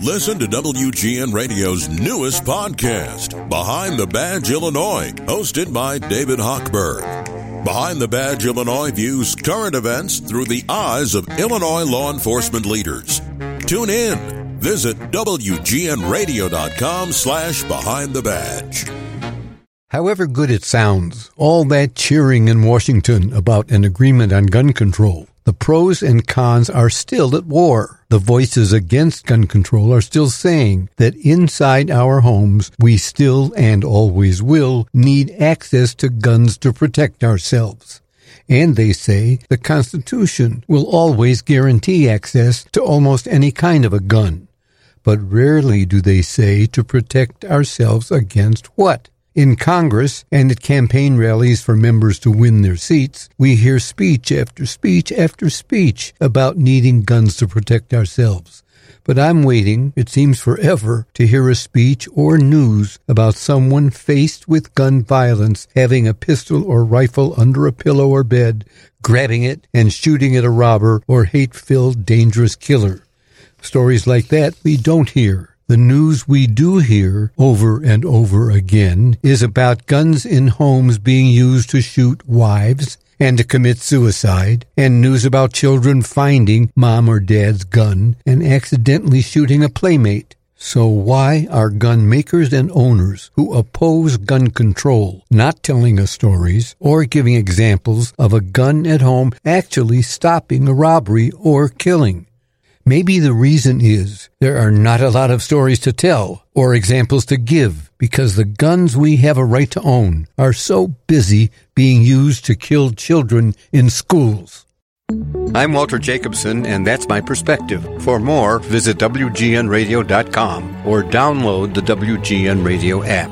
Listen to WGN Radio's newest podcast, Behind the Badge Illinois, hosted by David Hochberg. Behind the Badge Illinois views current events through the eyes of Illinois law enforcement leaders. Tune in. Visit WGNRadio.com slash Behind the Badge. However good it sounds, all that cheering in Washington about an agreement on gun control, the pros and cons are still at war. The voices against gun control are still saying that inside our homes, we still and always will need access to guns to protect ourselves. And they say the Constitution will always guarantee access to almost any kind of a gun. But rarely do they say to protect ourselves against what? In Congress and at campaign rallies for members to win their seats, we hear speech after speech after speech about needing guns to protect ourselves. But I'm waiting, it seems forever, to hear a speech or news about someone faced with gun violence having a pistol or rifle under a pillow or bed, grabbing it and shooting at a robber or hate-filled dangerous killer. Stories like that we don't hear. The news we do hear over and over again is about guns in homes being used to shoot wives and to commit suicide, and news about children finding mom or dad's gun and accidentally shooting a playmate. So why are gun makers and owners who oppose gun control not telling us stories or giving examples of a gun at home actually stopping a robbery or killing? Maybe the reason is there are not a lot of stories to tell or examples to give because the guns we have a right to own are so busy being used to kill children in schools. I'm Walter Jacobson, and that's my perspective. For more, visit WGNRadio.com or download the WGN Radio app.